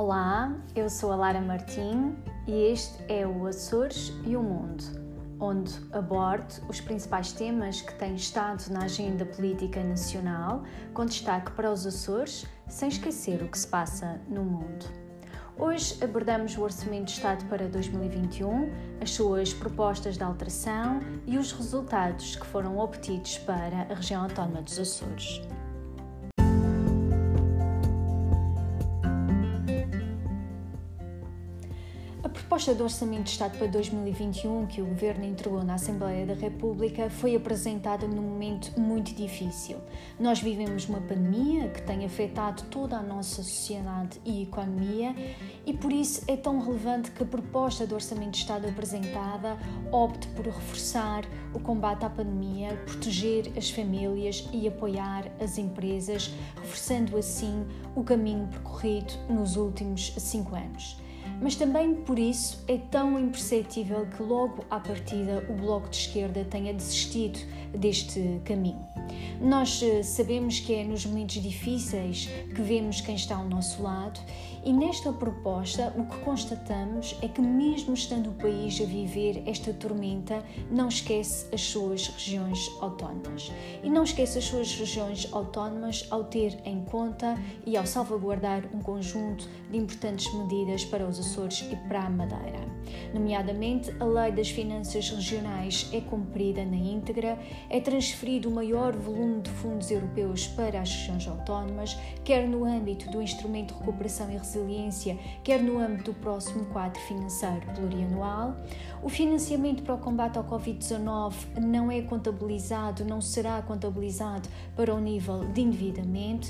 Olá, eu sou a Lara Martim e este é o Açores e o Mundo, onde abordo os principais temas que têm estado na agenda política nacional, com destaque para os Açores, sem esquecer o que se passa no mundo. Hoje abordamos o Orçamento de Estado para 2021, as suas propostas de alteração e os resultados que foram obtidos para a região autónoma dos Açores. Proposta do Orçamento de Estado para 2021 que o Governo entregou na Assembleia da República foi apresentada num momento muito difícil. Nós vivemos uma pandemia que tem afetado toda a nossa sociedade e economia e por isso é tão relevante que a proposta do Orçamento de Estado apresentada opte por reforçar o combate à pandemia, proteger as famílias e apoiar as empresas, reforçando assim o caminho percorrido nos últimos cinco anos mas também por isso é tão imperceptível que logo à partida o Bloco de Esquerda tenha desistido deste caminho. Nós eh, sabemos que é nos momentos difíceis que vemos quem está ao nosso lado e nesta proposta o que constatamos é que mesmo estando o país a viver esta tormenta, não esquece as suas regiões autónomas. E não esquece as suas regiões autónomas ao ter em conta e ao salvaguardar um conjunto de importantes medidas para os Açores e para a Madeira. Nomeadamente, a Lei das Finanças Regionais é cumprida na íntegra, é transferido o maior volume de fundos europeus para as regiões autónomas, quer no âmbito do Instrumento de Recuperação e Resiliência, quer no âmbito do próximo quadro financeiro plurianual. O financiamento para o combate ao Covid-19 não é contabilizado, não será contabilizado para o nível de endividamento.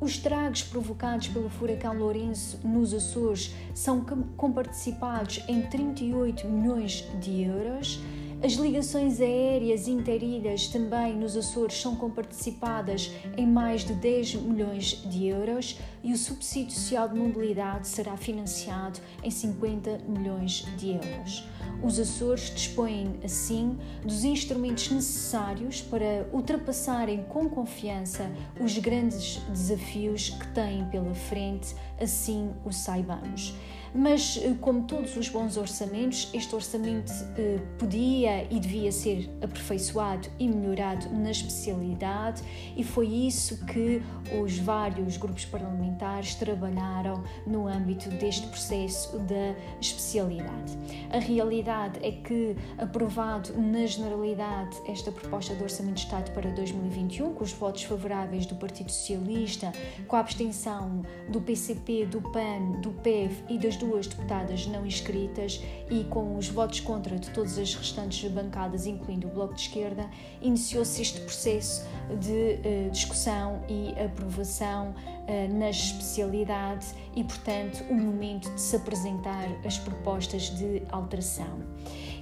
Os estragos provocados pelo furacão Lourenço nos Açores são comparticipados em 38 milhões de euros. As ligações aéreas interilhas também nos Açores são comparticipadas em mais de 10 milhões de euros e o subsídio social de mobilidade será financiado em 50 milhões de euros. Os Açores dispõem, assim, dos instrumentos necessários para ultrapassarem com confiança os grandes desafios que têm pela frente, assim o saibamos. Mas, eh, como todos os bons orçamentos, este orçamento eh, podia e devia ser aperfeiçoado e melhorado na especialidade, e foi isso que os vários grupos parlamentares trabalharam no âmbito deste processo da especialidade. A realidade é que, aprovado na generalidade esta proposta de Orçamento de Estado para 2021, com os votos favoráveis do Partido Socialista, com a abstenção do PCP, do PAN, do PEV e das duas deputadas não inscritas e com os votos contra de todas as restantes bancadas, incluindo o Bloco de Esquerda, iniciou-se este processo de uh, discussão e aprovação uh, na especialidade e, portanto, o momento de se apresentar as propostas de alteração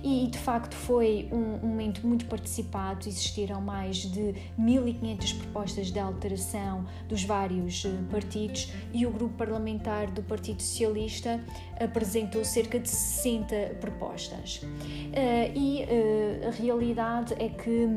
e de facto foi um, momento muito participado, existiram mais de 1500 propostas de alteração dos vários eh, partidos e o grupo parlamentar do Partido Socialista apresentou cerca de 60 propostas. Eh, e eh, a realidade é que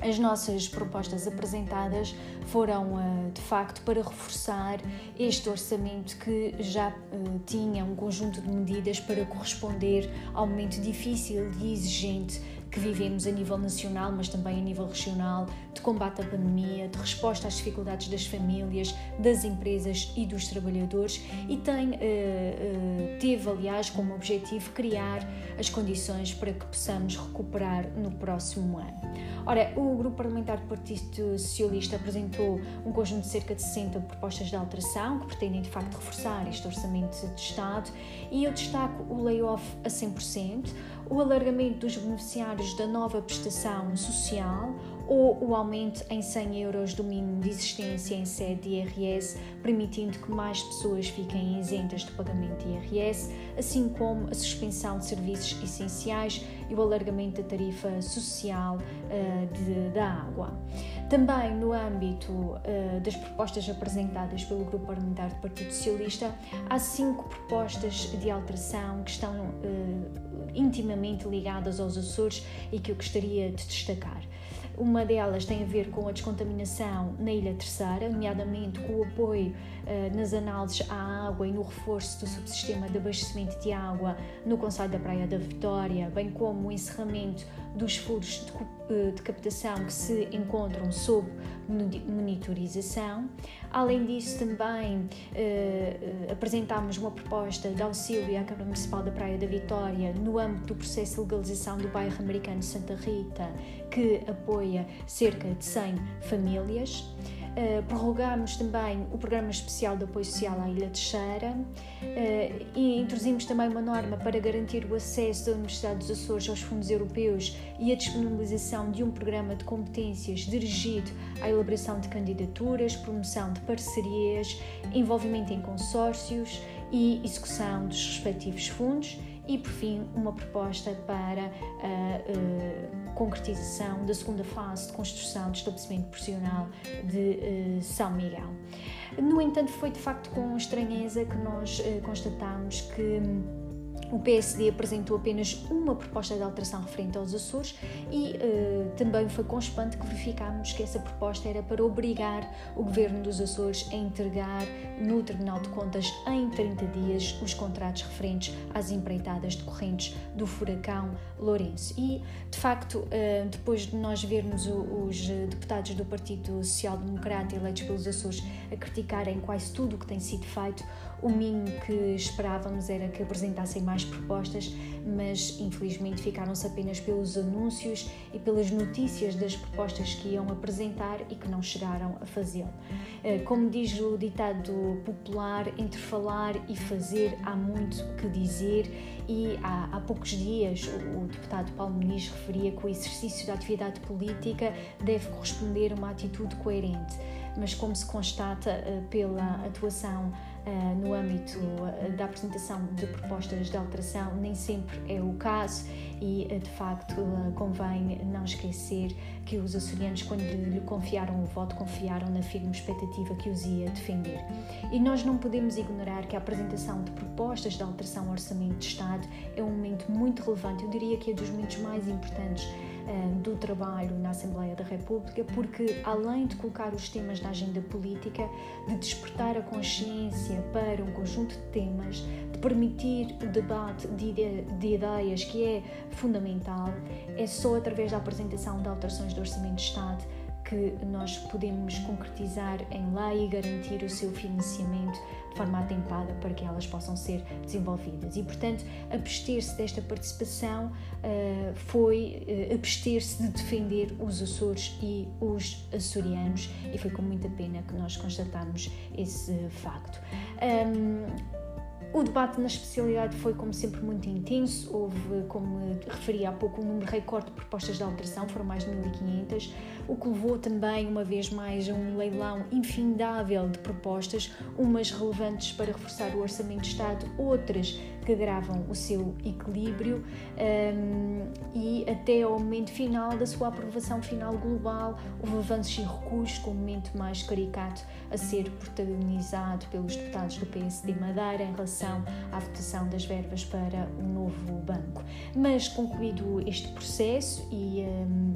as nossas propostas apresentadas foram uh, de facto para reforçar este orçamento que já uh, tinha um conjunto de medidas para corresponder ao momento difícil e exigente que vivemos a nível nacional, mas também a nível regional, de combate à pandemia, de resposta às dificuldades das famílias, das empresas e dos trabalhadores e tem, uh, uh, teve, aliás, como objetivo criar as condições para que possamos recuperar no próximo ano. Ora, o Grupo Parlamentar do Partido Socialista apresentou um conjunto de cerca de 60 propostas de alteração que pretendem, de facto, reforçar este orçamento de Estado e eu destaco o layoff a 100%, o alargamento dos beneficiários da nova prestação social ou o aumento em 100 euros do mínimo de existência em sede de IRS, permitindo que mais pessoas fiquem isentas do pagamento de IRS, assim como a suspensão de serviços essenciais e o alargamento da tarifa social uh, de, da água. Também no âmbito uh, das propostas apresentadas pelo Grupo Parlamentar do Partido Socialista, há cinco propostas de alteração que estão uh, intimamente ligadas aos Açores e que eu gostaria de destacar. Uma delas tem a ver com a descontaminação na Ilha Terceira, nomeadamente com o apoio uh, nas análises à água e no reforço do subsistema de abastecimento de água no Conselho da Praia da Vitória, bem como o encerramento dos furos de, eh, de captação que se encontram sob monitorização. Além disso, também eh, apresentámos uma proposta de auxílio à Câmara Municipal da Praia da Vitória no âmbito do processo de legalização do bairro americano Santa Rita, que apoia cerca de 100 famílias. Uh, prorrogámos também o Programa Especial de Apoio Social à Ilha Terceira uh, e introduzimos também uma norma para garantir o acesso da Universidade dos Açores aos fundos europeus e a disponibilização de um programa de competências dirigido à elaboração de candidaturas, promoção de parcerias, envolvimento em consórcios e execução dos respectivos fundos e, por fim, uma proposta para a uh, concretização da segunda fase de construção do estabelecimento profissional de uh, São Miguel. No entanto, foi de facto com estranheza que nós constatamos que o PSD apresentou apenas uma proposta de alteração referente aos Açores e uh, também foi com espanto que verificámos que essa proposta era para obrigar o governo dos Açores a entregar no Tribunal de Contas em 30 dias os contratos referentes às empreitadas decorrentes do furacão Lourenço. E, de facto, uh, depois de nós vermos os deputados do Partido Social Democrata eleitos pelos Açores a criticarem quase tudo o que tem sido feito, o mínimo que esperávamos era que apresentassem mais propostas, mas infelizmente ficaram-se apenas pelos anúncios e pelas notícias das propostas que iam apresentar e que não chegaram a fazê-lo. Eh, como diz o ditado popular, entre falar e fazer há muito que dizer, e há, há poucos dias o, o deputado Paulo Muniz referia que o exercício da atividade política deve corresponder a uma atitude coerente mas como se constata eh, pela atuação no âmbito eh, da apresentação de propostas de alteração, nem sempre é o caso e, de facto, convém não esquecer que os açorianos, quando lhe confiaram o voto, confiaram na firme expectativa que os ia defender. E nós não podemos ignorar que a apresentação de propostas de alteração ao Orçamento de Estado é um momento muito relevante, eu diria que é dos momentos mais importantes eh, do trabalho na Assembleia da República, porque além de colocar os temas na agenda política, de despertar a consciência para um conjunto de temas, de permitir o debate de, de ideias que é fundamental, é só através da apresentação de alterações do Orçamento de Estado que nós podemos concretizar em lei e garantir o seu financiamento de forma atempada para que elas possam ser desenvolvidas. E, portanto, abster-se desta participação uh, foi uh, abster-se de defender os Açores e os açorianos, e foi com muita pena que nós constatamos esse facto. Um, o debate na especialidade foi, como sempre, muito intenso. Houve, como referi há pouco, um número recorde de propostas de alteração, foram mais de 1.500 o que levou também, uma vez mais, a um leilão infindável de propostas, umas relevantes para reforçar o Orçamento de Estado, outras que agravam o seu equilíbrio um, e até ao momento final da sua aprovação final global houve avanços e recuos com o momento mais caricato a ser protagonizado pelos deputados do PSD Madeira em relação à votação das verbas para o novo banco. Mas concluído este processo e um,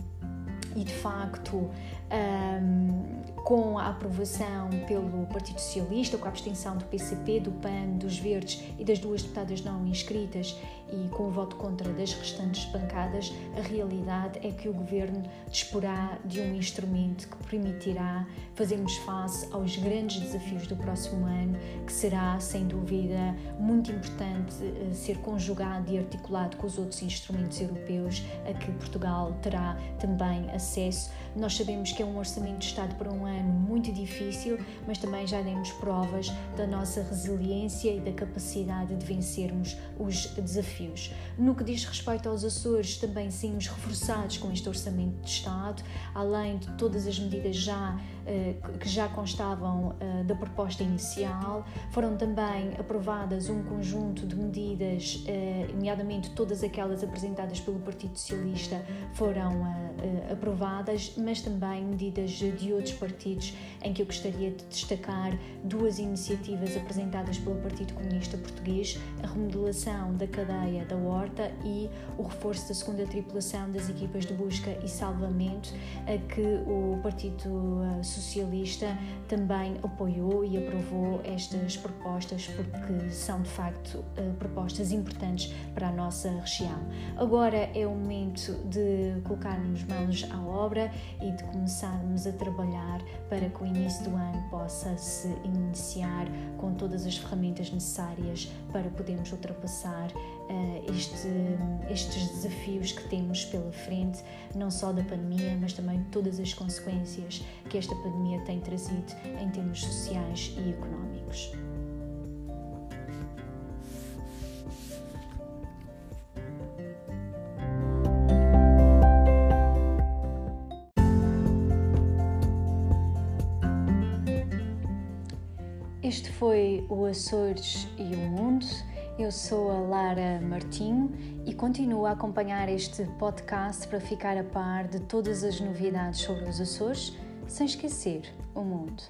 e de facto um, com a aprovação pelo Partido Socialista, com a abstenção do PCP, do PAN, dos Verdes e das duas deputadas não inscritas e com o voto contra das restantes bancadas, a realidade é que o Governo disporá de um instrumento que permitirá fazermos face aos grandes desafios do próximo ano, que será, sem dúvida, muito importante eh, ser conjugado e articulado com os outros instrumentos europeus a que Portugal terá também acesso. Nós sabemos que é um orçamento de Estado para um ano muito difícil, mas também já demos provas da nossa resiliência e da capacidade de vencermos os desafios. No que diz respeito aos Açores, também saímos reforçados com este Orçamento de Estado, além de todas as medidas já que já constavam da proposta inicial. Foram também aprovadas um conjunto de medidas, nomeadamente todas aquelas apresentadas pelo Partido Socialista foram aprovadas, mas também medidas de outros partidos, em que eu gostaria de destacar duas iniciativas apresentadas pelo Partido Comunista Português: a remodelação da cadeia da Horta e o reforço da segunda tripulação das equipas de busca e salvamento, a que o Partido eh, Socialista também apoiou e aprovou estas propostas, porque são de facto eh, propostas importantes para a nossa região. Agora é o momento de colocarmos mãos à obra e de começarmos a trabalhar para que o início do ano possa se iniciar com todas as ferramentas necessárias para podermos ultrapassar este, estes desafios que temos pela frente, não só da pandemia, mas também todas as consequências que esta pandemia tem trazido em termos sociais e económicos. Este foi o Açores e o Mundo. Eu sou a Lara Martinho e continuo a acompanhar este podcast para ficar a par de todas as novidades sobre os Açores, sem esquecer o mundo.